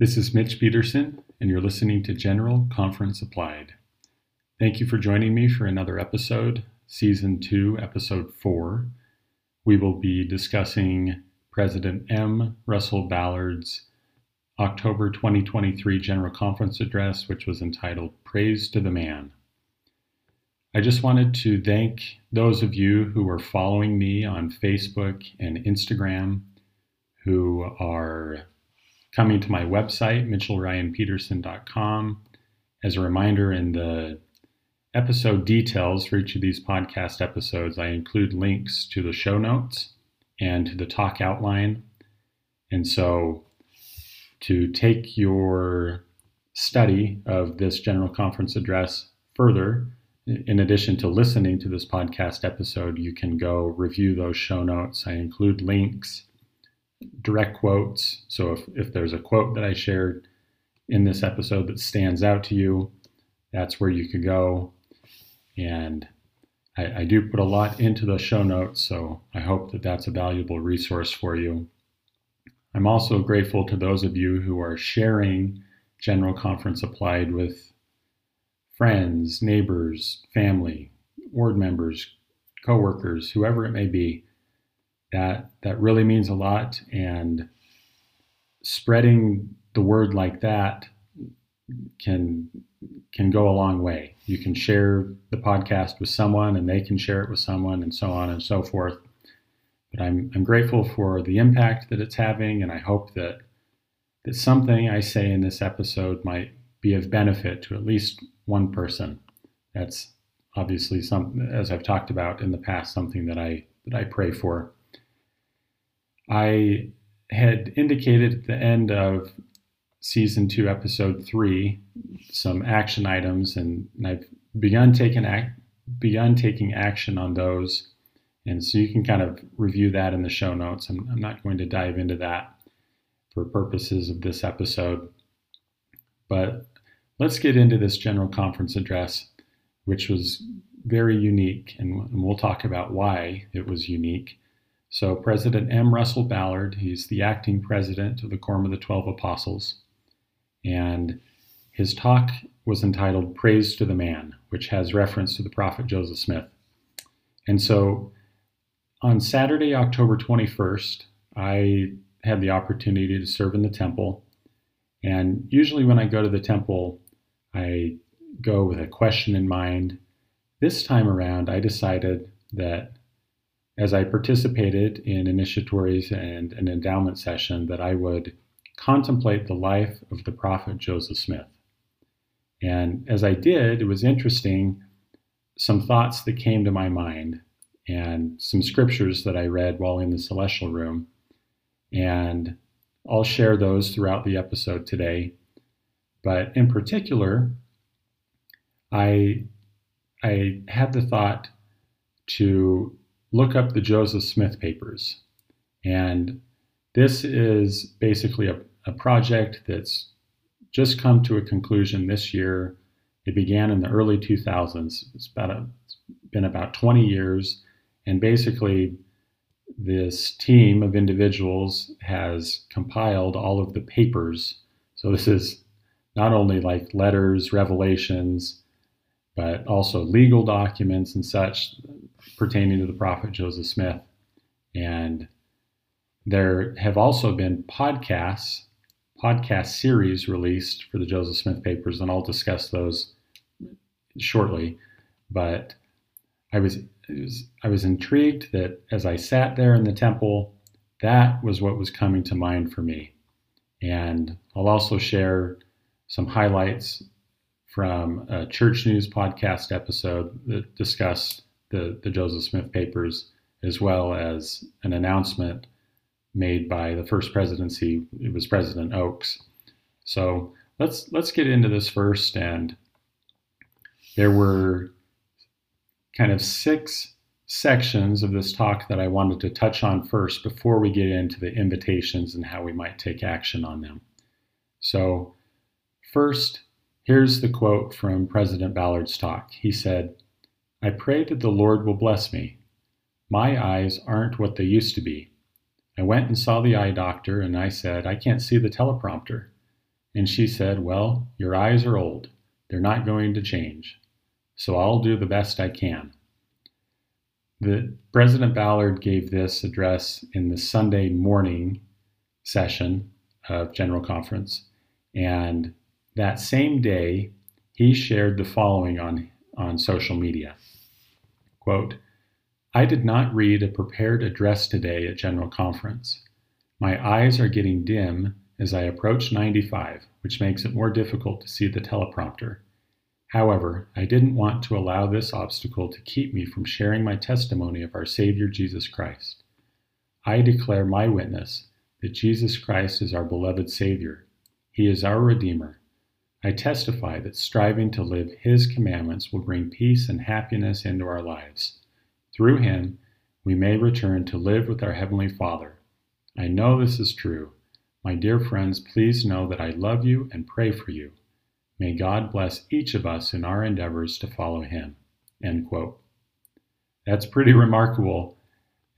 This is Mitch Peterson, and you're listening to General Conference Applied. Thank you for joining me for another episode, Season 2, Episode 4. We will be discussing President M. Russell Ballard's October 2023 General Conference Address, which was entitled Praise to the Man. I just wanted to thank those of you who are following me on Facebook and Instagram, who are coming to my website, mitchellryanpeterson.com. As a reminder, in the episode details for each of these podcast episodes, I include links to the show notes and to the talk outline. And so, to take your study of this General Conference address further, in addition to listening to this podcast episode, you can go review those show notes. I include links direct quotes. So if, if there's a quote that I shared in this episode that stands out to you, that's where you could go. And I, I do put a lot into the show notes, so I hope that that's a valuable resource for you. I'm also grateful to those of you who are sharing General Conference Applied with friends, neighbors, family, ward members, coworkers, whoever it may be that that really means a lot. And spreading the word like that can can go a long way. You can share the podcast with someone and they can share it with someone and so on and so forth. But i'm i'm grateful for the impact that it's having and i hope that that something i say in this episode might be of benefit to at least one person. That's obviously some as i've talked about in the past something that i that i pray for I had indicated at the end of season two, episode three, some action items, and I've begun taking begun taking action on those. And so you can kind of review that in the show notes. I'm, I'm not going to dive into that for purposes of this episode. But let's get into this general conference address, which was very unique, and, and we'll talk about why it was unique. So, President M. Russell Ballard, he's the acting president of the Quorum of the Twelve Apostles, and his talk was entitled Praise to the Man, which has reference to the prophet Joseph Smith. And so, on Saturday, October 21st, I had the opportunity to serve in the temple. And usually, when I go to the temple, I go with a question in mind. This time around, I decided that as I participated in initiatories and an endowment session that I would contemplate the life of the prophet Joseph Smith. And as I did, it was interesting some thoughts that came to my mind and some scriptures that I read while in the celestial room. And I'll share those throughout the episode today. But in particular, I, I had the thought to look up the Joseph Smith papers. And this is basically a, a project that's just come to a conclusion this year. It began in the early 2000s. It's, about a, it's been about 20 years. And basically, this team of individuals has compiled all of the papers. So this is not only like letters, revelations, but also legal documents and such pertaining to the prophet Joseph Smith. And there have also been podcasts, podcast series released for the Joseph Smith papers, and I'll discuss those shortly. But I was, was I was intrigued that as I sat there in the temple, that was what was coming to mind for me. And I'll also share some highlights from a Church News podcast episode that discussed the, the Joseph Smith papers, as well as an announcement made by the first presidency. It was President Oaks. So let's let's get into this first. And there were kind of six sections of this talk that I wanted to touch on first before we get into the invitations and how we might take action on them. So, first, Here's the quote from President Ballard's talk. He said, I pray that the Lord will bless me. My eyes aren't what they used to be. I went and saw the eye doctor and I said, I can't see the teleprompter. And she said, Well, your eyes are old. They're not going to change. So I'll do the best I can. The President Ballard gave this address in the Sunday morning session of General Conference. And that same day, he shared the following on, on social media. Quote, I did not read a prepared address today at General Conference. My eyes are getting dim as I approach 95, which makes it more difficult to see the teleprompter. However, I didn't want to allow this obstacle to keep me from sharing my testimony of our Savior Jesus Christ. I declare my witness that Jesus Christ is our beloved Savior. He is our Redeemer. I testify that striving to live His commandments will bring peace and happiness into our lives. Through him, we may return to live with our Heavenly Father. I know this is true. My dear friends, please know that I love you and pray for you. May God bless each of us in our endeavors to follow him. End quote. That's pretty remarkable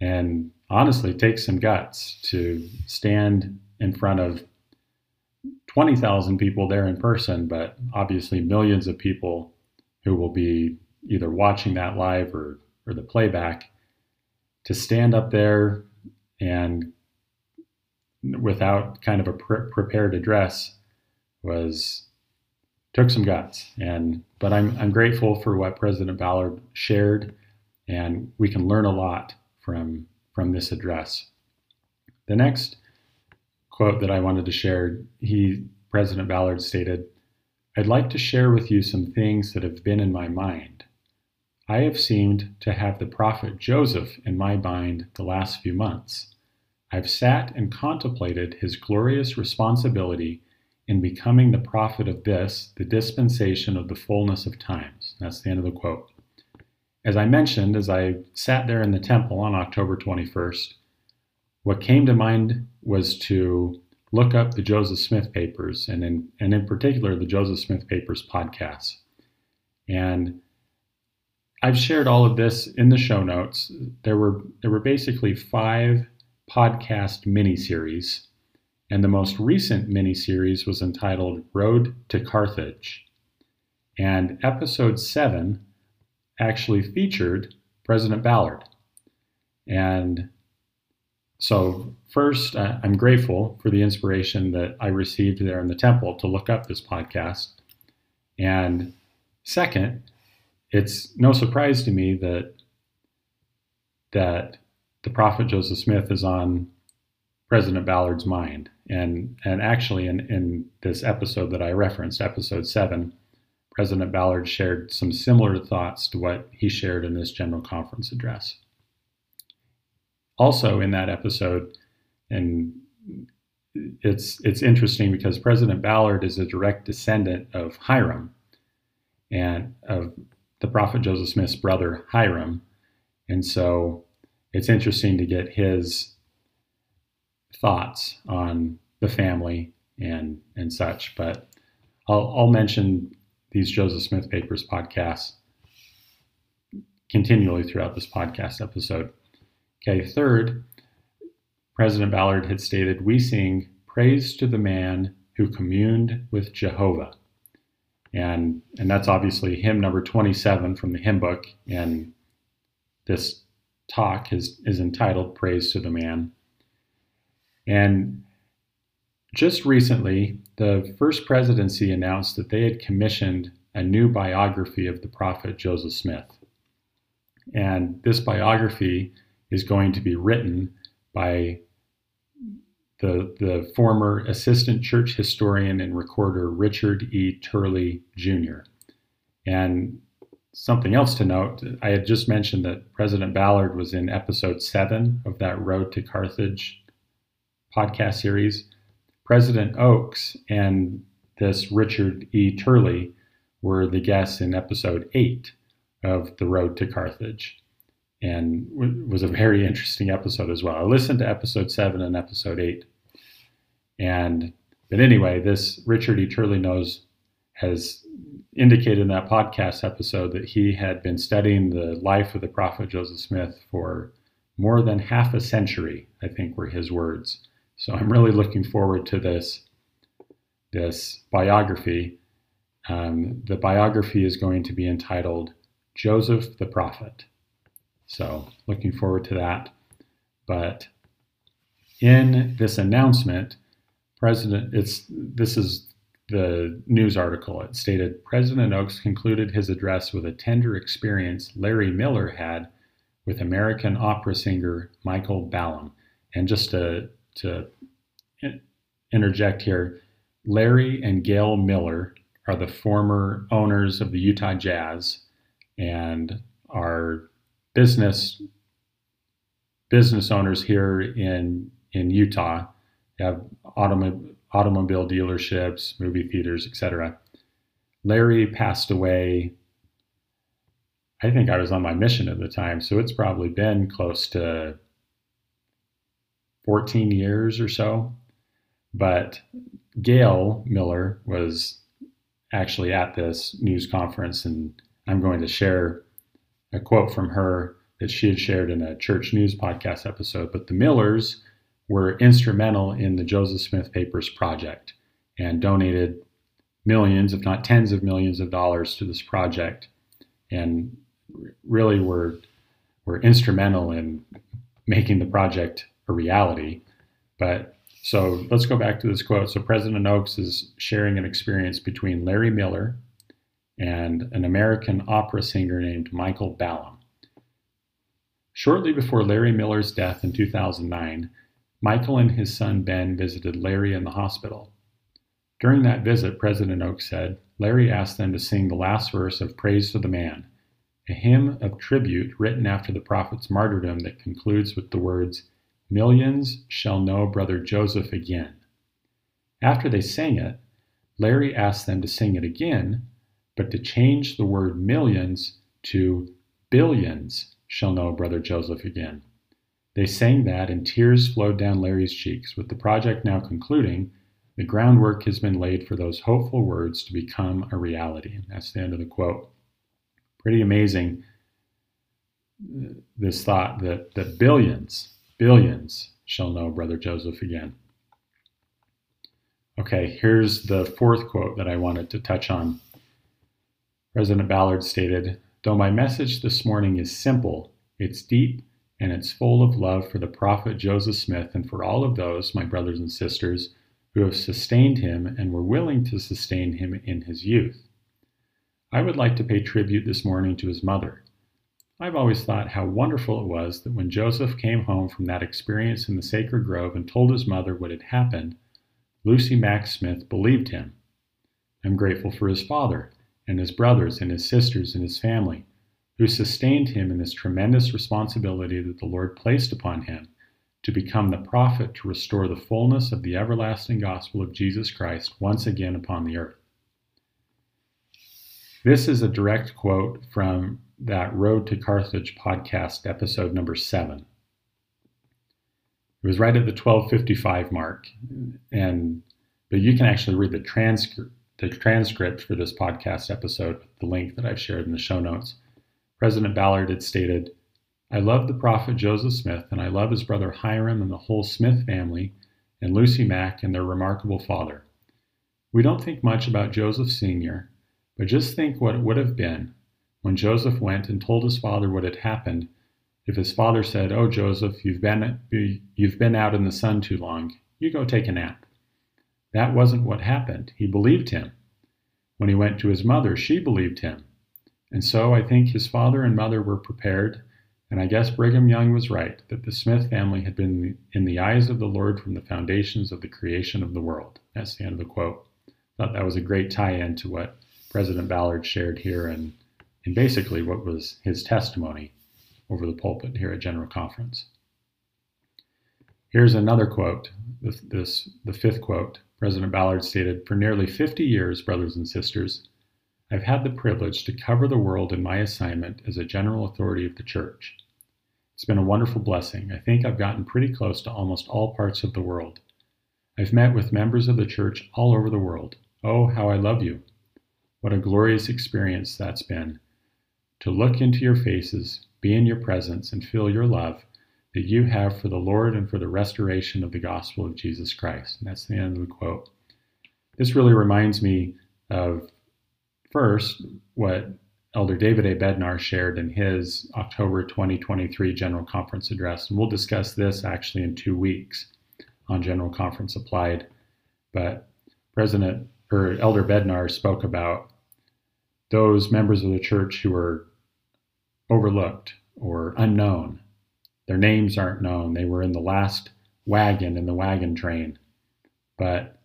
and honestly takes some guts to stand in front of 20,000 people there in person, but obviously millions of people who will be either watching that live or or the playback to stand up there and without kind of a pre- prepared address was took some guts and but I'm I'm grateful for what President Ballard shared and we can learn a lot from from this address. The next quote that I wanted to share, he President Ballard stated, I'd like to share with you some things that have been in my mind. I have seemed to have the prophet Joseph in my mind the last few months. I've sat and contemplated his glorious responsibility in becoming the prophet of this, the dispensation of the fullness of times. That's the end of the quote. As I mentioned, as I sat there in the temple on October 21st, what came to mind was to look up the Joseph Smith papers, and in, and in particular, the Joseph Smith papers podcasts. And I've shared all of this in the show notes. There were there were basically five podcast miniseries, and the most recent miniseries was entitled Road to Carthage. And episode seven actually featured President Ballard. And so, first, I'm grateful for the inspiration that I received there in the temple to look up this podcast. And second, it's no surprise to me that that the prophet Joseph Smith is on President Ballard's mind. And and actually in, in this episode that I referenced, episode seven, President Ballard shared some similar thoughts to what he shared in this general conference address. Also in that episode, and it's it's interesting because President Ballard is a direct descendant of Hyrum, and of the prophet Joseph Smith's brother Hyrum, And so it's interesting to get his thoughts on the family and and such. But I'll, I'll mention these Joseph Smith Papers podcasts continually throughout this podcast episode. Okay, third, President Ballard had stated, We sing praise to the man who communed with Jehovah. And and that's obviously hymn number 27 from the hymn book. And this talk is is entitled praise to the man. And just recently the first presidency announced that they had commissioned a new biography of the prophet joseph smith. And this biography is going to be written by the, the former assistant church historian and recorder Richard E. Turley Jr. And something else to note I had just mentioned that President Ballard was in episode seven of that Road to Carthage podcast series. President Oaks and this Richard E. Turley were the guests in episode eight of The Road to Carthage and was a very interesting episode as well. I listened to episode seven and episode eight and but anyway, this Richard E. Turley knows has indicated in that podcast episode that he had been studying the life of the prophet Joseph Smith for more than half a century, I think were his words. So I'm really looking forward to this this biography. Um, the biography is going to be entitled Joseph the Prophet. So, looking forward to that. But in this announcement, President, it's this is the news article. It stated President Oaks concluded his address with a tender experience Larry Miller had with American opera singer Michael Ballam. And just to, to interject here, Larry and Gail Miller are the former owners of the Utah Jazz and are business business owners here in in Utah. Have automobile dealerships, movie theaters, etc. Larry passed away. I think I was on my mission at the time, so it's probably been close to 14 years or so. But Gail Miller was actually at this news conference, and I'm going to share a quote from her that she had shared in a church news podcast episode. But the Millers were instrumental in the Joseph Smith Papers project and donated millions, if not tens of millions of dollars to this project and really were, were instrumental in making the project a reality. But so let's go back to this quote. So President Oaks is sharing an experience between Larry Miller and an American opera singer named Michael Ballam. Shortly before Larry Miller's death in 2009, Michael and his son Ben visited Larry in the hospital. During that visit, President Oaks said, Larry asked them to sing the last verse of Praise to the Man, a hymn of tribute written after the prophet's martyrdom that concludes with the words, Millions shall know Brother Joseph again. After they sang it, Larry asked them to sing it again, but to change the word millions to billions shall know Brother Joseph again. They sang that, and tears flowed down Larry's cheeks. With the project now concluding, the groundwork has been laid for those hopeful words to become a reality. And that's the end of the quote. Pretty amazing, this thought that, that billions, billions shall know Brother Joseph again. Okay, here's the fourth quote that I wanted to touch on. President Ballard stated Though my message this morning is simple, it's deep and it's full of love for the prophet Joseph Smith and for all of those, my brothers and sisters, who have sustained him and were willing to sustain him in his youth. I would like to pay tribute this morning to his mother. I've always thought how wonderful it was that when Joseph came home from that experience in the sacred grove and told his mother what had happened, Lucy Mack Smith believed him. I'm grateful for his father and his brothers and his sisters and his family who sustained him in this tremendous responsibility that the Lord placed upon him to become the prophet to restore the fullness of the everlasting gospel of Jesus Christ once again upon the earth. This is a direct quote from that Road to Carthage podcast, episode number seven. It was right at the 1255 mark, and but you can actually read the transcript the transcript for this podcast episode, the link that I've shared in the show notes. President Ballard had stated, I love the prophet Joseph Smith, and I love his brother Hyrum and the whole Smith family, and Lucy Mack and their remarkable father. We don't think much about Joseph Sr., but just think what it would have been when Joseph went and told his father what had happened if his father said, Oh, Joseph, you've been, you've been out in the sun too long. You go take a nap. That wasn't what happened. He believed him. When he went to his mother, she believed him. And so I think his father and mother were prepared, and I guess Brigham Young was right that the Smith family had been in the eyes of the Lord from the foundations of the creation of the world. That's the end of the quote. I Thought that was a great tie-in to what President Ballard shared here and, and basically what was his testimony over the pulpit here at General Conference. Here's another quote, this, this, the fifth quote. President Ballard stated, For nearly 50 years, brothers and sisters, I've had the privilege to cover the world in my assignment as a general authority of the church. It's been a wonderful blessing. I think I've gotten pretty close to almost all parts of the world. I've met with members of the church all over the world. Oh, how I love you. What a glorious experience that's been. To look into your faces, be in your presence, and feel your love that you have for the Lord and for the restoration of the gospel of Jesus Christ. And that's the end of the quote. this really reminds me of first what Elder David A. Bednar shared in his October 2023 General Conference address. And we'll discuss this actually in two weeks on General Conference Applied. But President or Elder Bednar spoke about those members of the church who were overlooked or unknown. Their names aren't known. They were in the last wagon in the wagon train. But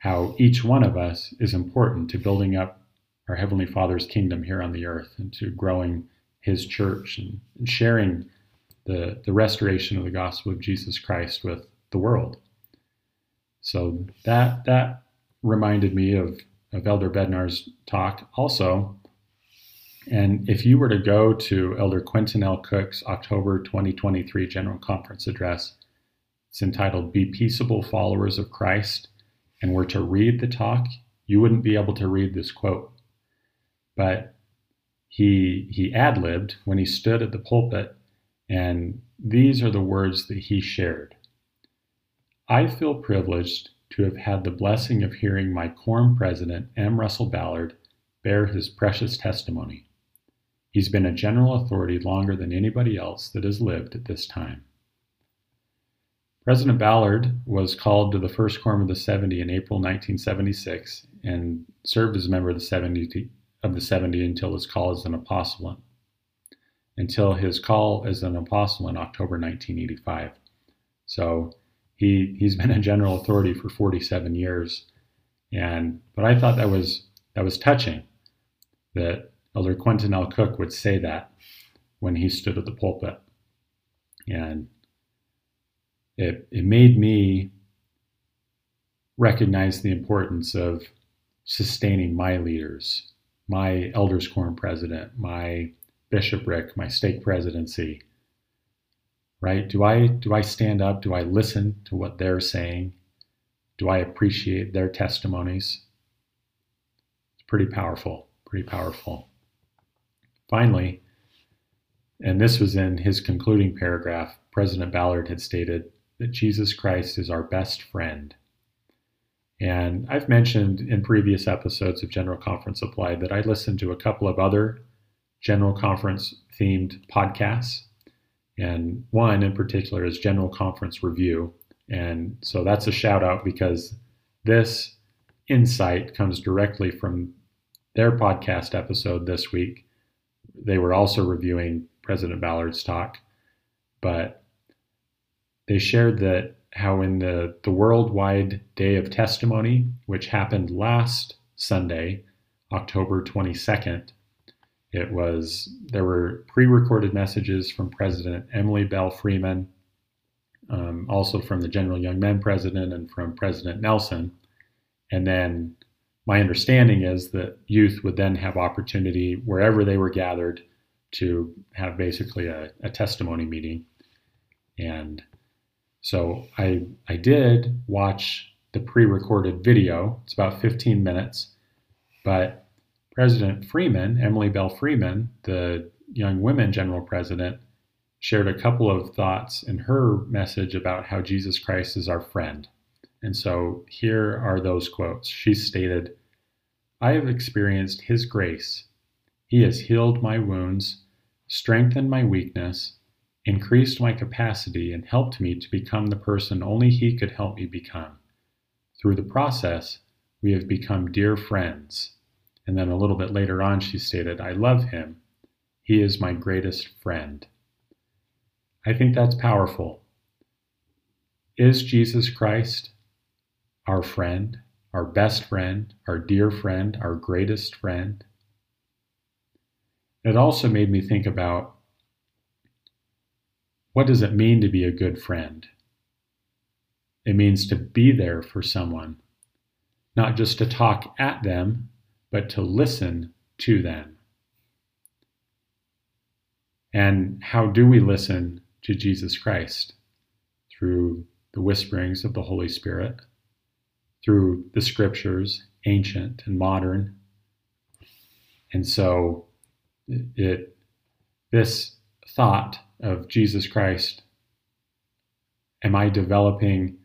how each one of us is important to building up our Heavenly Father's kingdom here on the earth and to growing His church and, and sharing the, the restoration of the gospel of Jesus Christ with the world. So that that reminded me of, of Elder Bednar's talk also. And if you were to go to Elder Quentin L. Cook's October 2023 General Conference address, it's entitled Be Peaceable Followers of Christ, and were to read the talk, you wouldn't be able to read this quote. But he, he ad libbed when he stood at the pulpit, and these are the words that he shared. I feel privileged to have had the blessing of hearing my quorum president, M. Russell Ballard, bear his precious testimony. He's been a general authority longer than anybody else that has lived at this time. President Ballard was called to the First Quorum of the 70 in April 1976 and served as a member of the 70, of the 70 until his call as an apostle until his call as an apostle in October 1985. So he he's been a general authority for 47 years, and but I thought that was that was touching that Elder Quentin L. Cook would say that when he stood at the pulpit, and it it made me recognize the importance of sustaining my leaders, my elders quorum president, my bishopric, my stake presidency, right? Do I do I stand up? Do I listen to what they're saying? Do I appreciate their testimonies? It's pretty powerful, pretty powerful. Finally, and this was in his concluding paragraph, President Ballard had stated that Jesus Christ is our best friend. And I've mentioned in previous episodes of General Conference Applied that I listened to a couple of other General Conference themed podcasts and one in particular is General Conference Review. And so that's a shout out because this insight comes directly from their podcast episode this week. They were also reviewing President Ballard's talk, but they shared that how in the, the worldwide day of testimony, which happened last Sunday, October 22nd, it was there were pre-recorded messages from President Emily Belle Freeman, um, also from the General Young Men President and from President Nelson, and then my understanding is that youth would then have opportunity wherever they were gathered to have basically a, a testimony meeting, and so I I did watch the pre-recorded video. It's about 15 minutes, but President Freeman, Emily Belle Freeman, the Young Women General President, shared a couple of thoughts in her message about how Jesus Christ is our friend. And so here are those quotes. She stated, I have experienced His grace. He has healed my wounds, strengthened my weakness, increased my capacity, and helped me to become the person only He could help me become. Through the process, we have become dear friends. And then a little bit later on, she stated, I love him. He is my greatest friend. I think that's powerful. Is Jesus Christ our friend, our best friend, our dear friend, our greatest friend? It also made me think about what does it mean to be a good friend? It means to be there for someone, not just to talk at them, but to listen to them. And how do we listen to Jesus Christ? Through the whisperings of the Holy Spirit, through the scriptures, ancient and modern. And so it this thought of Jesus Christ am I developing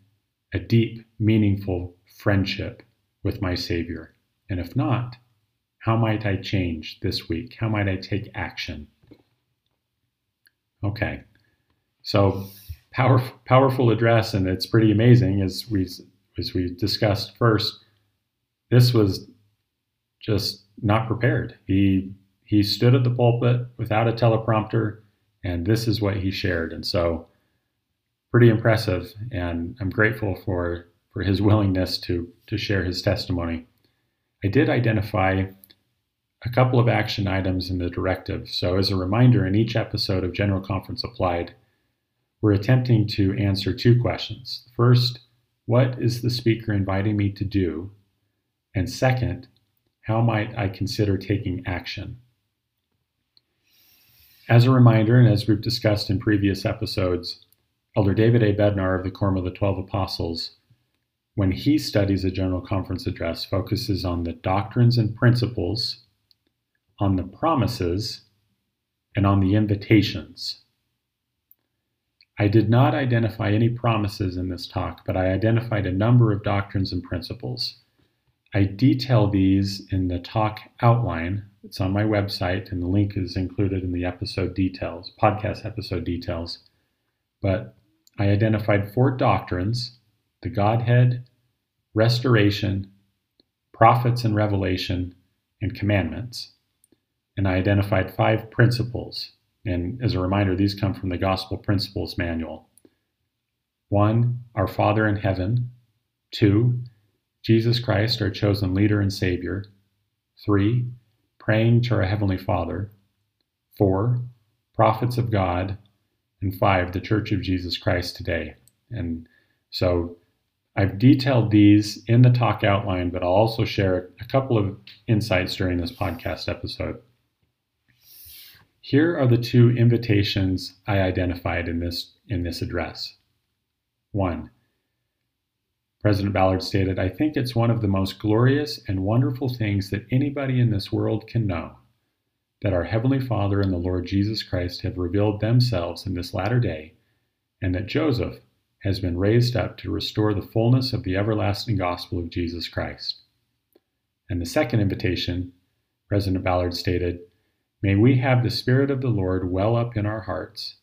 a deep, meaningful friendship with my Savior? And if not, how might I change this week? How might I take action? Okay, so power, powerful address, and it's pretty amazing as we as we discussed first. This was just not prepared. He he stood at the pulpit without a teleprompter, and this is what he shared. And so, pretty impressive. And I'm grateful for for his willingness to to share his testimony. I did identify a couple of action items in the directive. So, as a reminder, in each episode of General Conference Applied, we're attempting to answer two questions. First, what is the speaker inviting me to do? And second, how might I consider taking action? As a reminder, and as we've discussed in previous episodes, Elder David A. Bednar of the Quorum of the Twelve Apostles, when he studies a General Conference address, focuses on the doctrines and principles, on the promises, and on the invitations. I did not identify any promises in this talk, but I identified a number of doctrines and principles. I detail these in the talk outline. It's on my website, and the link is included in the episode details, podcast episode details. But I identified four doctrines the Godhead, restoration, prophets and revelation, and commandments. And I identified five principles. And as a reminder, these come from the Gospel Principles Manual. One, our Father in heaven. Two, Jesus Christ, our chosen leader and Savior. Three, praying to our Heavenly Father. Four, prophets of God. And five, the Church of Jesus Christ today. And so I've detailed these in the talk outline, but I'll also share a couple of insights during this podcast episode. Here are the two invitations I identified in this, in this address. One, President Ballard stated, I think it's one of the most glorious and wonderful things that anybody in this world can know that our Heavenly Father and the Lord Jesus Christ have revealed themselves in this latter day, and that Joseph has been raised up to restore the fullness of the everlasting gospel of Jesus Christ. And the second invitation, President Ballard stated, May we have the Spirit of the Lord well up in our hearts,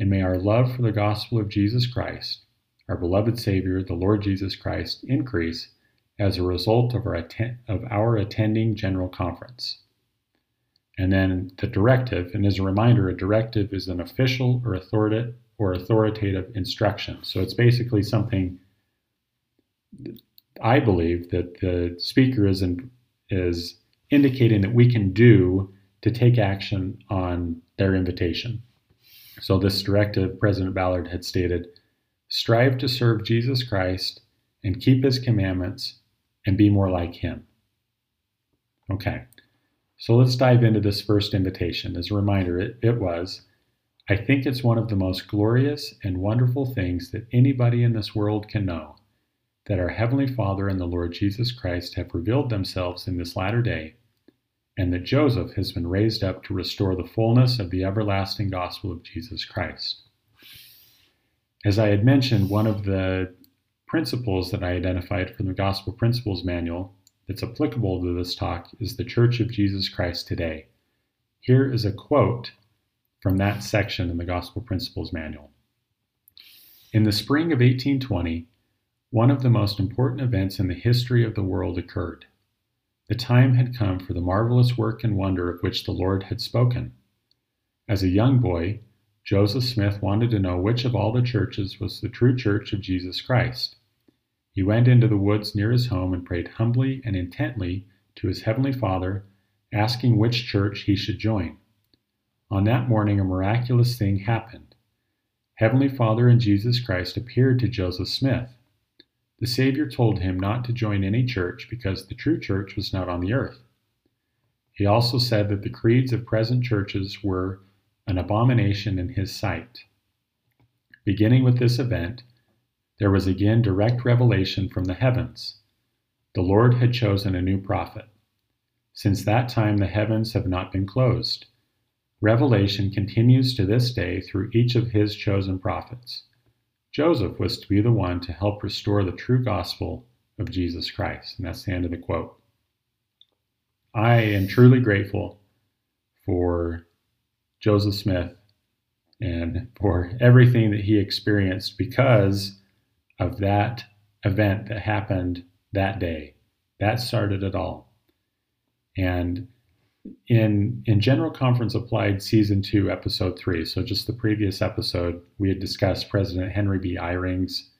and may our love for the gospel of Jesus Christ our beloved Savior, the Lord Jesus Christ, increase as a result of our, atten- of our attending General Conference. And then the directive, and as a reminder, a directive is an official or authoritative or authoritative instruction. So it's basically something I believe that the speaker is in, is indicating that we can do to take action on their invitation. So this directive, President Ballard had stated, strive to serve Jesus Christ and keep his commandments and be more like him. Okay, so let's dive into this first invitation. As a reminder, it, it was I think it's one of the most glorious and wonderful things that anybody in this world can know that our Heavenly Father and the Lord Jesus Christ have revealed themselves in this latter day, and that Joseph has been raised up to restore the fullness of the everlasting gospel of Jesus Christ. As I had mentioned, one of the principles that I identified from the Gospel Principles Manual that's applicable to this talk is the Church of Jesus Christ today. Here is a quote from that section in the Gospel Principles Manual. In the spring of 1820, one of the most important events in the history of the world occurred. The time had come for the marvelous work and wonder of which the Lord had spoken. As a young boy, Joseph Smith wanted to know which of all the churches was the true church of Jesus Christ. He went into the woods near his home and prayed humbly and intently to his heavenly Father, asking which church he should join. On that morning, a miraculous thing happened. Heavenly Father and Jesus Christ appeared to Joseph Smith. The Savior told him not to join any church because the true church was not on the earth. He also said that the creeds of present churches were an abomination in his sight. Beginning with this event, there was again direct revelation from the heavens. The Lord had chosen a new prophet. Since that time, the heavens have not been closed. Revelation continues to this day through each of his chosen prophets. Joseph was to be the one to help restore the true gospel of Jesus Christ. And that's the end of the quote. I am truly grateful for Joseph Smith and for everything that he experienced because of that event that happened that day. That started it all. And in in General Conference Applied Season 2, Episode 3, so just the previous episode, we had discussed President Henry B. Eyring's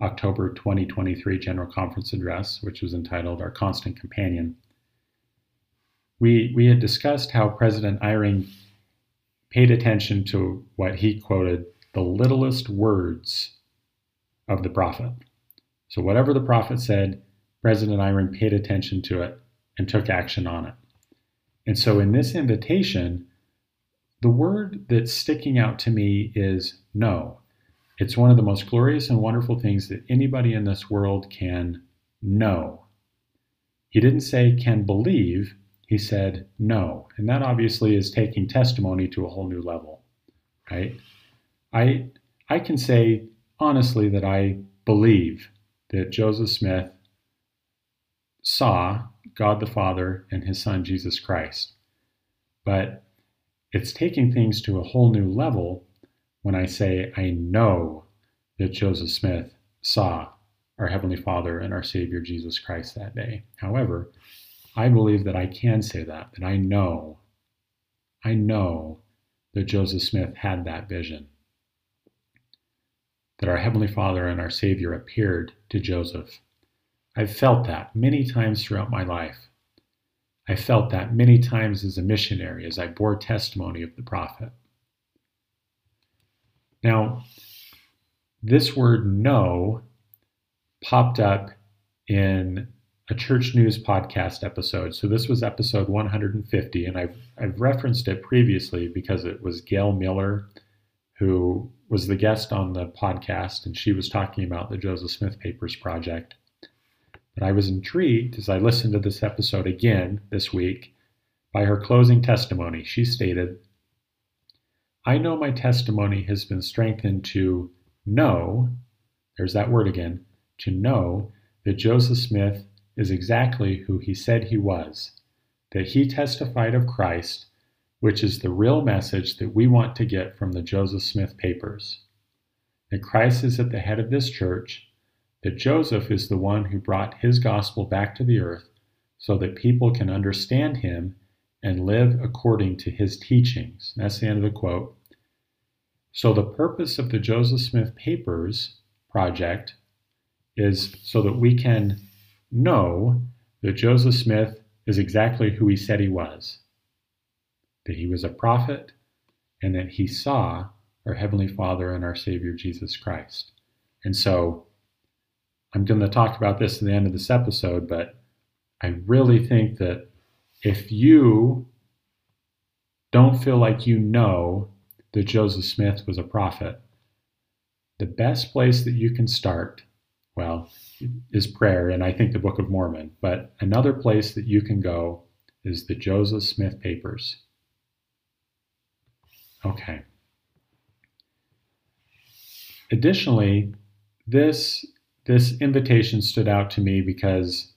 October 2023 General Conference Address, which was entitled Our Constant Companion. We, we had discussed how President Eyring paid attention to what he quoted the littlest words of the prophet. So, whatever the prophet said, President Eyring paid attention to it and took action on it. And so, in this invitation, the word that's sticking out to me is know. It's one of the most glorious and wonderful things that anybody in this world can know. He didn't say can believe, he said know. And that obviously is taking testimony to a whole new level, right? I, I can say honestly that I believe that Joseph Smith saw God the Father and his Son Jesus Christ. But it's taking things to a whole new level when I say I know that Joseph Smith saw our Heavenly Father and our Savior Jesus Christ that day. However, I believe that I can say that, that I know, I know that Joseph Smith had that vision. That our Heavenly Father and our Savior appeared to Joseph. I've felt that many times throughout my life. I felt that many times as a missionary as I bore testimony of the prophet. Now, this word know popped up in a church news podcast episode. So this was episode 150, and I've, I've referenced it previously because it was Gail Miller who was the guest on the podcast, and she was talking about the Joseph Smith Papers project. But I was intrigued as I listened to this episode again this week by her closing testimony. She stated, I know my testimony has been strengthened to know, there's that word again, to know that Joseph Smith is exactly who he said he was, that he testified of Christ, which is the real message that we want to get from the Joseph Smith papers. That Christ is at the head of this church, that Joseph is the one who brought his gospel back to the earth so that people can understand him and live according to his teachings. That's the end of the quote. So, the purpose of the Joseph Smith Papers project is so that we can know that Joseph Smith is exactly who he said he was that he was a prophet and that he saw our Heavenly Father and our Savior Jesus Christ. And so I'm going to talk about this at the end of this episode, but I really think that if you don't feel like you know that Joseph Smith was a prophet, the best place that you can start, well, is prayer, and I think the Book of Mormon. But another place that you can go is the Joseph Smith Papers. Okay. Additionally, this this invitation stood out to me because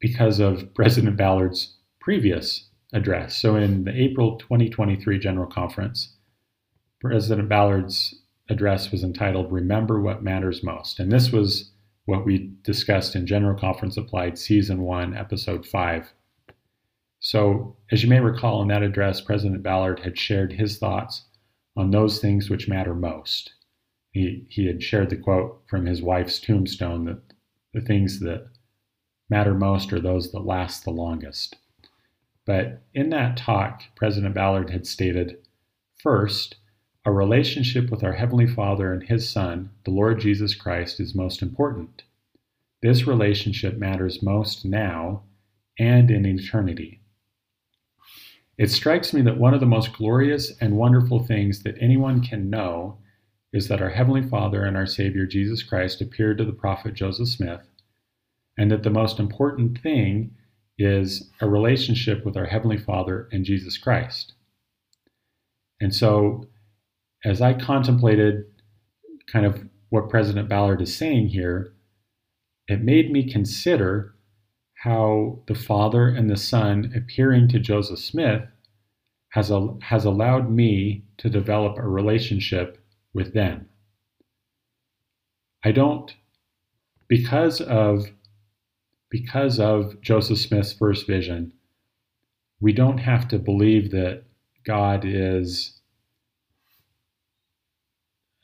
because of President Ballard's previous address. So in the April 2023 General Conference, President Ballard's address was entitled Remember What Matters Most. And this was what we discussed in General Conference Applied Season 1, Episode 5. So, as you may recall, in that address, President Ballard had shared his thoughts on those things which matter most. He, he had shared the quote from his wife's tombstone that the things that matter most are those that last the longest. But in that talk, President Ballard had stated first, a relationship with our Heavenly Father and His Son, the Lord Jesus Christ, is most important. This relationship matters most now and in eternity. It strikes me that one of the most glorious and wonderful things that anyone can know is that our Heavenly Father and our Savior Jesus Christ appeared to the prophet Joseph Smith, and that the most important thing is a relationship with our Heavenly Father and Jesus Christ. And so as I contemplated kind of what President Ballard is saying here, it made me consider how the Father and the Son appearing to Joseph Smith has, a, has allowed me to develop a relationship with them. I don't, because of because of Joseph Smith's first vision, we don't have to believe that God is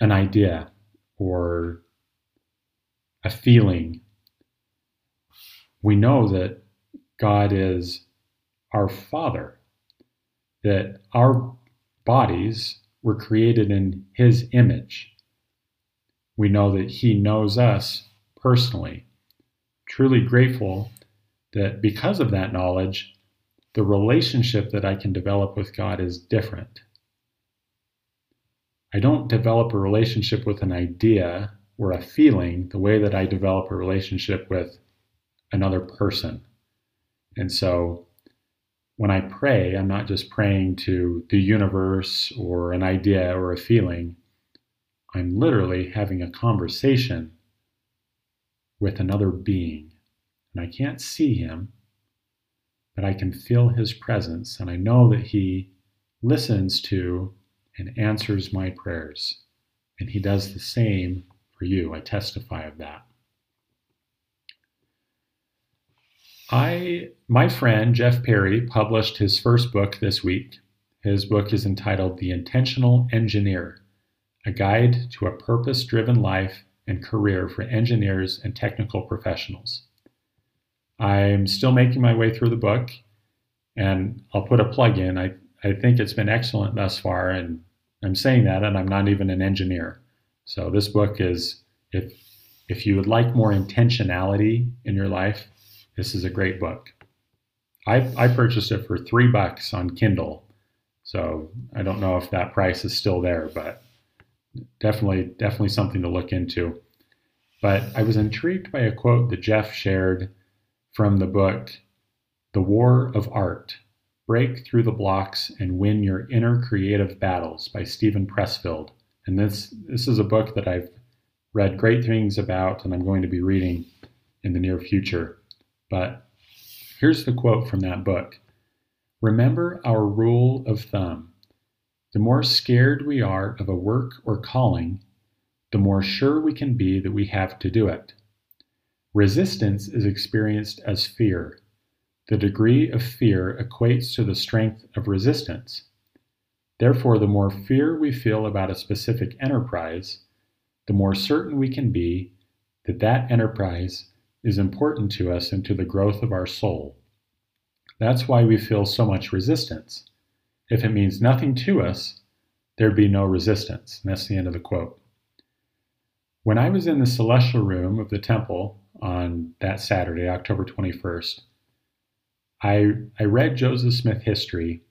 an idea or a feeling. We know that God is our Father, that our bodies were created in His image. We know that He knows us personally truly grateful that because of that knowledge, the relationship that I can develop with God is different. I don't develop a relationship with an idea or a feeling the way that I develop a relationship with another person. And so when I pray, I'm not just praying to the universe or an idea or a feeling. I'm literally having a conversation with another being. And I can't see him, but I can feel his presence, and I know that he listens to and answers my prayers. And he does the same for you. I testify of that. I my friend Jeff Perry published his first book this week. His book is entitled The Intentional Engineer: A Guide to a Purpose-Driven Life and career for engineers and technical professionals. I'm still making my way through the book, and I'll put a plug in. I, I think it's been excellent thus far, and I'm saying that, and I'm not even an engineer. So this book is if if you would like more intentionality in your life, this is a great book. I, I purchased it for three bucks on Kindle, so I don't know if that price is still there, but definitely definitely something to look into. But I was intrigued by a quote that Jeff shared from the book The War of Art Break Through the Blocks and Win Your Inner Creative Battles by Steven Pressfield. And this, this is a book that I've read great things about and I'm going to be reading in the near future. But here's the quote from that book Remember our rule of thumb the more scared we are of a work or calling, the more sure we can be that we have to do it. Resistance is experienced as fear. The degree of fear equates to the strength of resistance. Therefore, the more fear we feel about a specific enterprise, the more certain we can be that that enterprise is important to us and to the growth of our soul. That's why we feel so much resistance. If it means nothing to us, there'd be no resistance. And that's the end of the quote. When I was in the celestial room of the temple on that Saturday, October 21st, I, I read Joseph Smith history,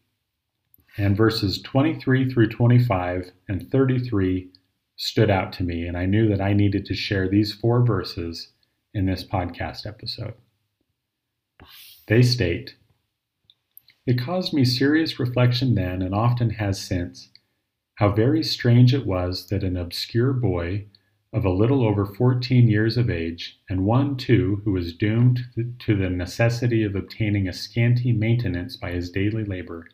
and verses 23 through 25 and 33 stood out to me, and I knew that I needed to share these four verses in this podcast episode. They state, it caused me serious reflection then, and often has since, how very strange it was that an obscure boy of a little over fourteen years of age, and one, too, who was doomed to the necessity of obtaining a scanty maintenance by his daily labor,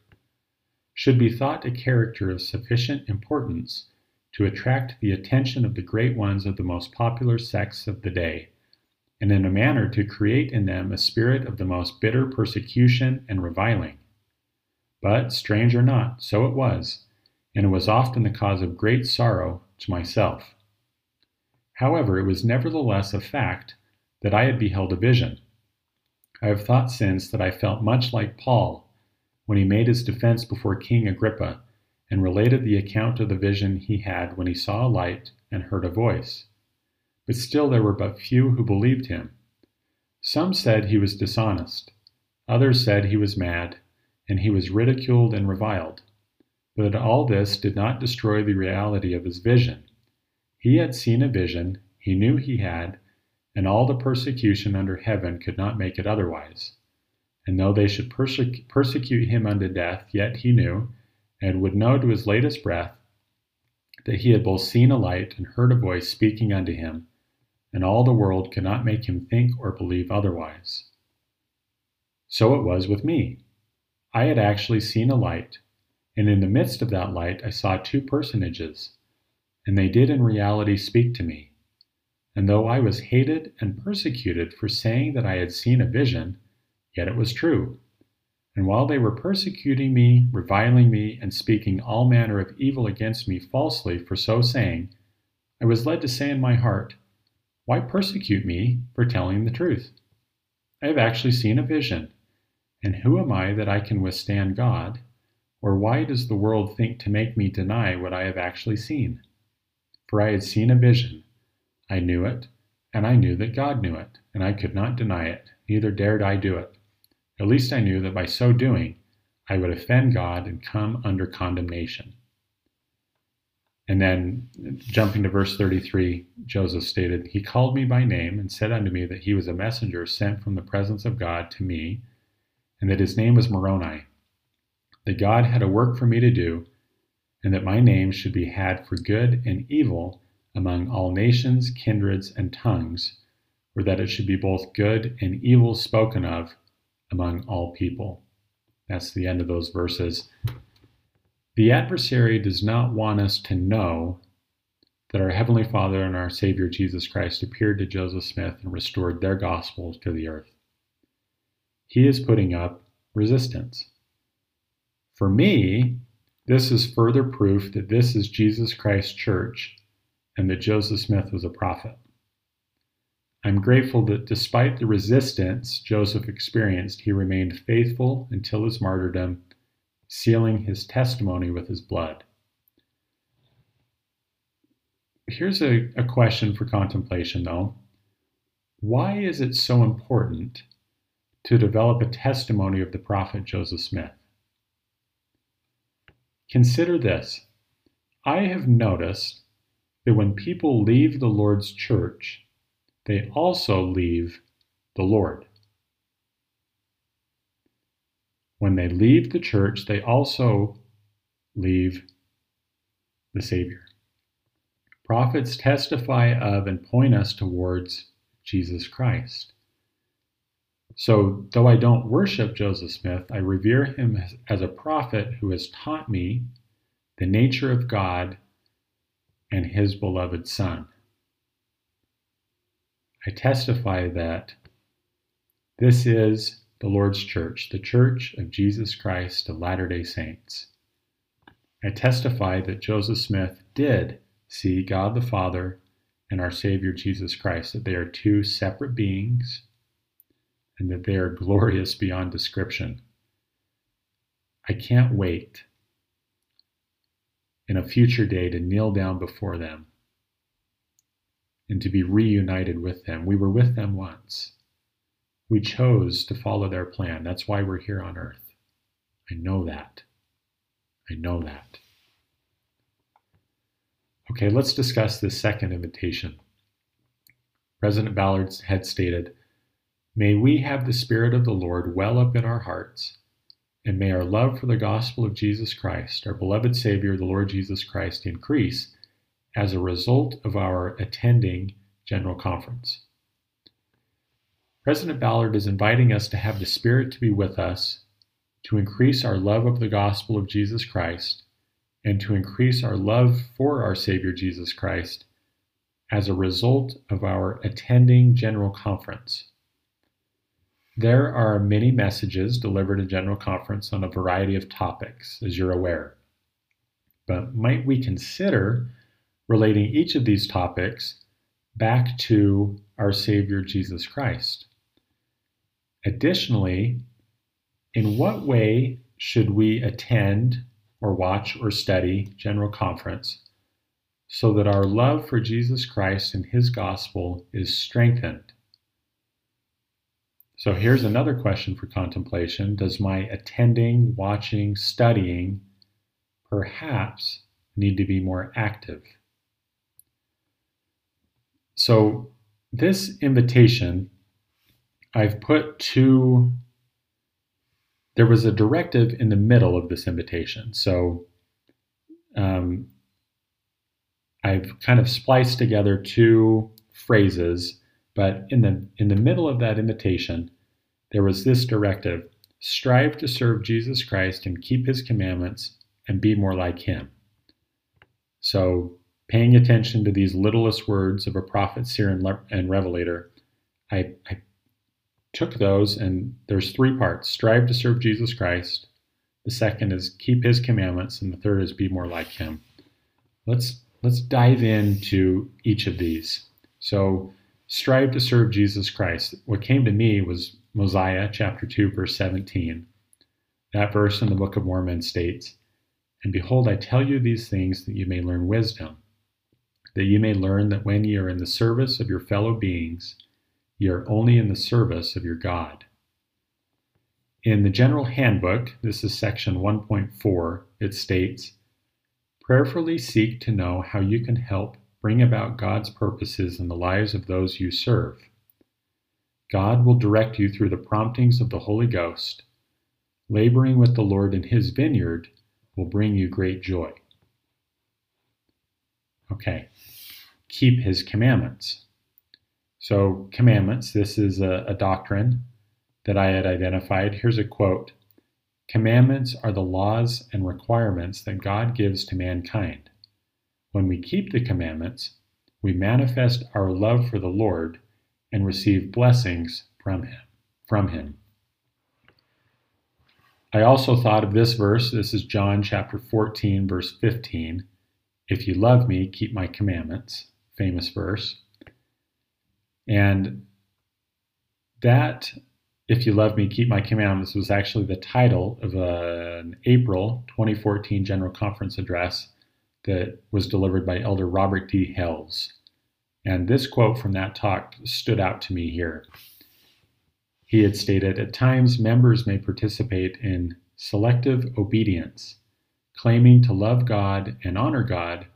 should be thought a character of sufficient importance to attract the attention of the great ones of the most popular sects of the day, and in a manner to create in them a spirit of the most bitter persecution and reviling. But, strange or not, so it was, and it was often the cause of great sorrow to myself. However, it was nevertheless a fact that I had beheld a vision. I have thought since that I felt much like Paul when he made his defense before King Agrippa and related the account of the vision he had when he saw a light and heard a voice. But still there were but few who believed him. Some said he was dishonest, others said he was mad, and he was ridiculed and reviled. But all this did not destroy the reality of his vision. He had seen a vision, he knew he had, and all the persecution under heaven could not make it otherwise. And though they should perse- persecute him unto death, yet he knew, and would know to his latest breath, that he had both seen a light and heard a voice speaking unto him, and all the world could not make him think or believe otherwise. So it was with me. I had actually seen a light, and in the midst of that light I saw two personages, and they did in reality speak to me. And though I was hated and persecuted for saying that I had seen a vision, yet it was true. And while they were persecuting me, reviling me, and speaking all manner of evil against me falsely for so saying, I was led to say in my heart, Why persecute me for telling the truth? I have actually seen a vision, and who am I that I can withstand God? Or why does the world think to make me deny what I have actually seen? For I had seen a vision, I knew it, and I knew that God knew it, and I could not deny it, neither dared I do it. At least I knew that by so doing, I would offend God and come under condemnation. And then, jumping to verse 33, Joseph stated, He called me by name and said unto me that he was a messenger sent from the presence of God to me, and that his name was Moroni, that God had a work for me to do, and that my name should be had for good and evil among all nations, kindreds, and tongues, or that it should be both good and evil spoken of among all people. That's the end of those verses. The adversary does not want us to know that our Heavenly Father and our Savior Jesus Christ appeared to Joseph Smith and restored their gospel to the earth. He is putting up resistance. For me, this is further proof that this is Jesus Christ's church and that Joseph Smith was a prophet. I'm grateful that despite the resistance Joseph experienced, he remained faithful until his martyrdom, sealing his testimony with his blood. Here's a, a question for contemplation, though. Why is it so important to develop a testimony of the prophet Joseph Smith? Consider this. I have noticed that when people leave the Lord's church, they also leave the Lord. When they leave the church, they also leave the Savior. Prophets testify of and point us towards Jesus Christ. So, though I don't worship Joseph Smith, I revere him as, a prophet who has taught me the nature of God and his beloved Son. I testify that this is the Lord's church, the church of Jesus Christ of Latter day Saints. I testify that Joseph Smith did see God the Father and our Savior Jesus Christ, that they are two separate beings and that they are glorious beyond description. I can't wait in a future day to kneel down before them and to be reunited with them. We were with them once. We chose to follow their plan. That's why we're here on earth. I know that. I know that. Okay, let's discuss this second invitation. President Ballard had stated, May we have the Spirit of the Lord well up in our hearts, and may our love for the gospel of Jesus Christ, our beloved Savior, the Lord Jesus Christ, increase as a result of our attending General Conference. President Ballard is inviting us to have the Spirit to be with us, to increase our love of the gospel of Jesus Christ, and to increase our love for our Savior Jesus Christ as a result of our attending General Conference. There are many messages delivered in General Conference on a variety of topics, as you're aware. But might we consider relating each of these topics back to our Savior Jesus Christ. Additionally, in what way should we attend or watch or study General Conference so that our love for Jesus Christ and His gospel is strengthened? So here's another question for contemplation Does my attending, watching, studying perhaps need to be more active? So, this invitation, I've put two, there was a directive in the middle of this invitation. So, um, I've kind of spliced together two phrases, but in the in the middle of that invitation, there was this directive: strive to serve Jesus Christ and keep his commandments and be more like him. So, paying attention to these littlest words of a prophet, seer, and, and revelator, I, I took those, and there's three parts strive to serve Jesus Christ. The second is keep his commandments, and the third is be more like him. Let's let's dive into each of these. So strive to serve Jesus Christ. What came to me was Mosiah chapter 2 verse 17. That verse in the Book of Mormon states, "And behold, I tell you these things that you may learn wisdom, that you may learn that when ye are in the service of your fellow beings, ye are only in the service of your God." In the General Handbook, this is section 1.4, it states, Prayerfully seek to know how you can help bring about God's purposes in the lives of those you serve. God will direct you through the promptings of the Holy Ghost. Laboring with the Lord in His vineyard will bring you great joy. Okay, keep His commandments. So, commandments, this is a, a doctrine that I had identified. Here's a quote Commandments are the laws and requirements that God gives to mankind. When we keep the commandments, we manifest our love for the Lord and receive blessings from him. From him. I also thought of this verse. This is John chapter 14 verse 15. If you love me, keep my commandments. Famous verse. And that if You Love Me, Keep My Commandments was actually the title of an April 2014 General Conference address that was delivered by Elder Robert D. Hales. And this quote from that talk stood out to me here. He had stated At times, members may participate in selective obedience, claiming to love God and honor God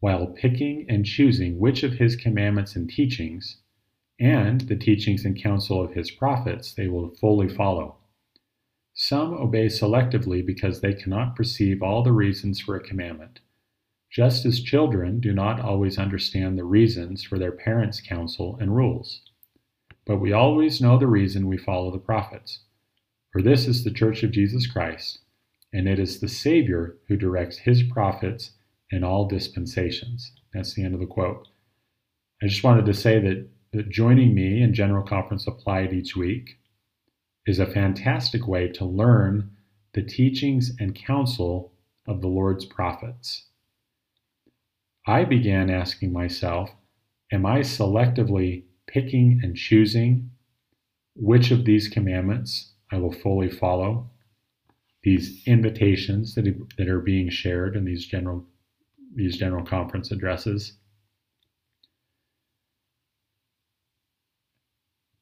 while picking and choosing which of His commandments and teachings and the teachings and counsel of his prophets they will fully follow. Some obey selectively because they cannot perceive all the reasons for a commandment, just as children do not always understand the reasons for their parents' counsel and rules. But we always know the reason we follow the prophets. For this is the Church of Jesus Christ, and it is the Savior who directs his prophets in all dispensations. That's the end of the quote. I just wanted to say that that joining me in General Conference Applied each week is a fantastic way to learn the teachings and counsel of the Lord's prophets. I began asking myself, am I selectively picking and choosing which of these commandments I will fully follow? These invitations that, that are being shared in these general these general conference addresses.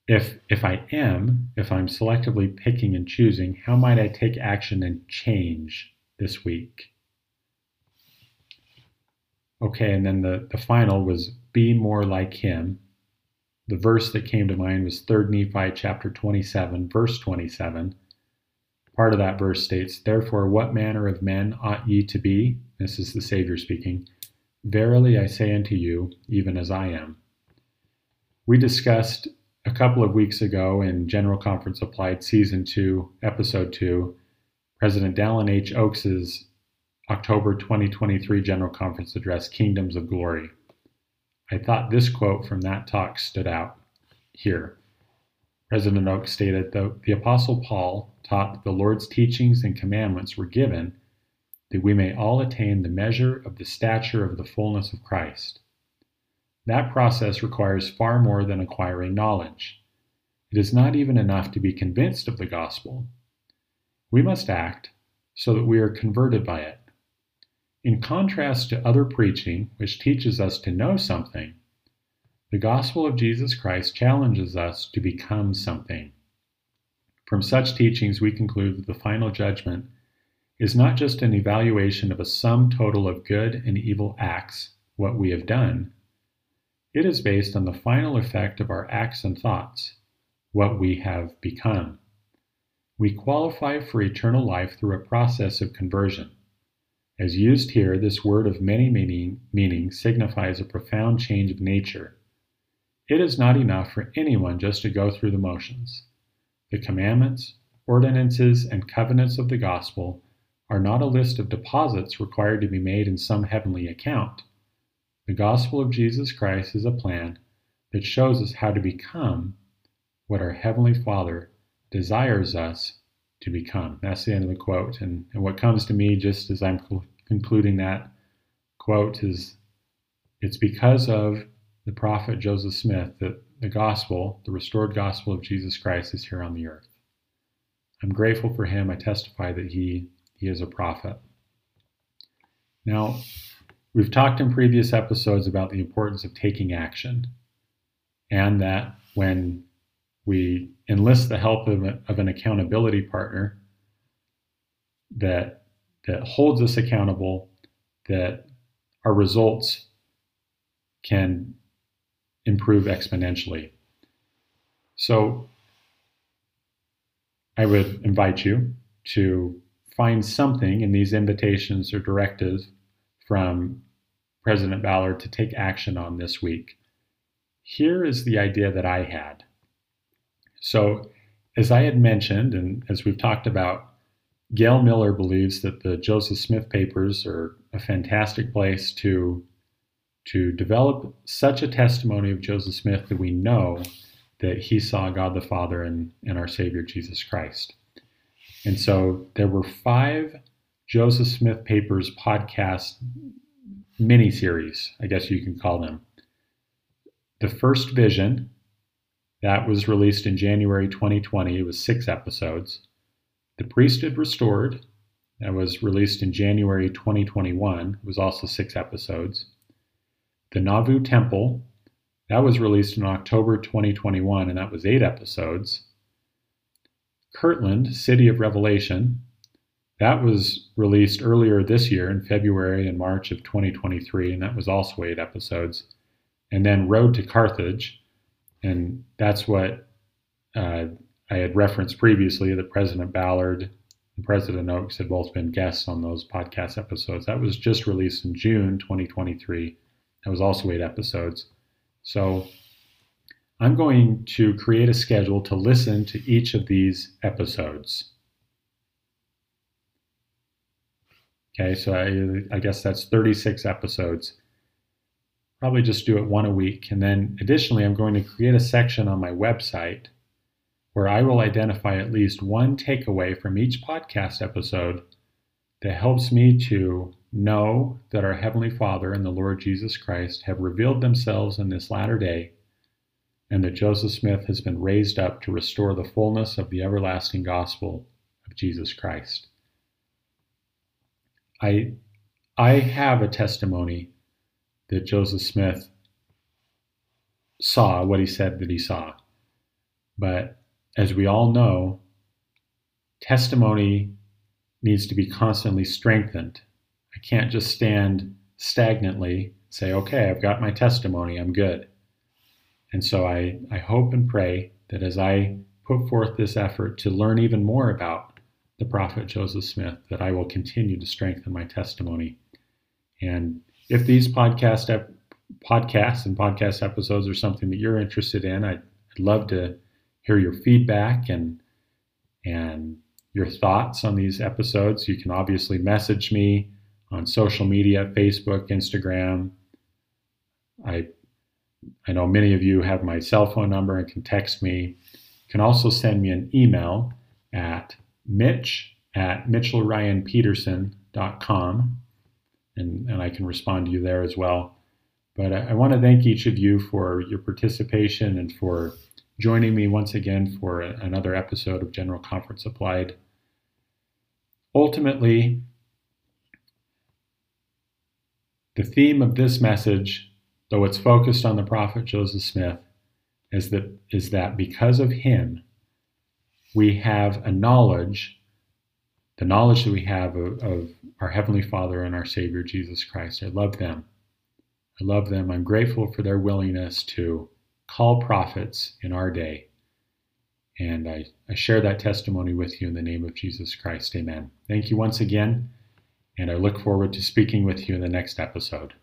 If if I am, if I'm selectively picking and choosing, how might I take action and change this week? Okay, and then the, the final was be more like him. The verse that came to mind was 3 Nephi chapter 27, verse 27. Part of that verse states, Therefore, what manner of men ought ye to be? This is the Savior speaking. Verily I say unto you, even as I am. We discussed a couple of weeks ago in General Conference Applied Season 2, Episode 2, President Dallin H. Oaks's October 2023 General Conference address, Kingdoms of Glory. I thought this quote from that talk stood out here. President Oaks stated that the Apostle Paul taught that the Lord's teachings and commandments were given that we may all attain the measure of the stature of the fullness of Christ. That process requires far more than acquiring knowledge. It is not even enough to be convinced of the gospel. We must act so that we are converted by it. In contrast to other preaching, which teaches us to know something, the gospel of Jesus Christ challenges us to become something. From such teachings, we conclude that the final judgment is not just an evaluation of a sum total of good and evil acts, what we have done, it is based on the final effect of our acts and thoughts, what we have become. We qualify for eternal life through a process of conversion. As used here, this word of many meaning, meanings signifies a profound change of nature. It is not enough for anyone just to go through the motions. The commandments, ordinances, and covenants of the gospel are not a list of deposits required to be made in some heavenly account. The gospel of Jesus Christ is a plan that shows us how to become what our Heavenly Father desires us to become. That's the end of the quote. And, and what comes to me just as I'm concluding that quote is it's because of the prophet Joseph Smith that the gospel, the restored gospel of Jesus Christ, is here on the earth. I'm grateful for him. I testify that he, he is a prophet. Now, we've talked in previous episodes about the importance of taking action, and that when we enlist the help of, a, of an accountability partner that that holds us accountable, that our results can improve exponentially. So I would invite you to find something in these invitations or directives from President Ballard to take action on this week. Here is the idea that I had. So, as I had mentioned, and as we've talked about, Gail Miller believes that the Joseph Smith papers are a fantastic place to, to develop such a testimony of Joseph Smith that we know that he saw God the Father and, and our Savior Jesus Christ. And so there were five Joseph Smith Papers podcast mini series, I guess you can call them. The first vision, that was released in January 2020, it was six episodes. The Priesthood Restored, that was released in January 2021, it was also six episodes. The Nauvoo Temple, that was released in October 2021, and that was eight episodes. Kirtland, City of Revelation, that was released earlier this year in February and March of 2023, and that was also eight episodes. And then Road to Carthage, and that's what uh, I had referenced previously that President Ballard and President Oaks had both been guests on those podcast episodes. That was just released in June 2023. That was also eight episodes. So I'm going to create a schedule to listen to each of these episodes. Okay, so I, I, guess that's 36 episodes. Probably just do it one a week. And then additionally, I'm going to create a section on my website where I will identify at least one takeaway from each podcast episode that helps me to know that our Heavenly Father and the Lord Jesus Christ have revealed themselves in this latter day, and that Joseph Smith has been raised up to restore the fullness of the everlasting gospel of Jesus Christ. I, I have a testimony that Joseph Smith saw what he said that he saw. But as we all know, testimony needs to be constantly strengthened I can't just stand stagnantly, say, okay, I've got my testimony, I'm good. And so I, I hope and pray that as I put forth this effort to learn even more about the prophet Joseph Smith, that I will continue to strengthen my testimony. And if these podcast ep- podcasts and podcast episodes are something that you're interested in, I'd, love to hear your feedback and and your thoughts on these episodes. You can obviously message me on social media Facebook, Instagram. I, I know many of you have my cell phone number and can text me. You can also send me an email at mitch at mitchellryanpeterson.com and, and I can respond to you there as well. But I, I want to thank each of you for your participation and for joining me once again for a, another episode of General Conference Applied. Ultimately, the theme of this message, though it's focused on the prophet Joseph Smith, is that, is that because of him, we have a knowledge, the knowledge that we have of, of our Heavenly Father and our Savior Jesus Christ. I love them. I love them. I'm grateful for their willingness to call prophets in our day. And I, I share that testimony with you in the name of Jesus Christ. Amen. Thank you once again and I look forward to speaking with you in the next episode.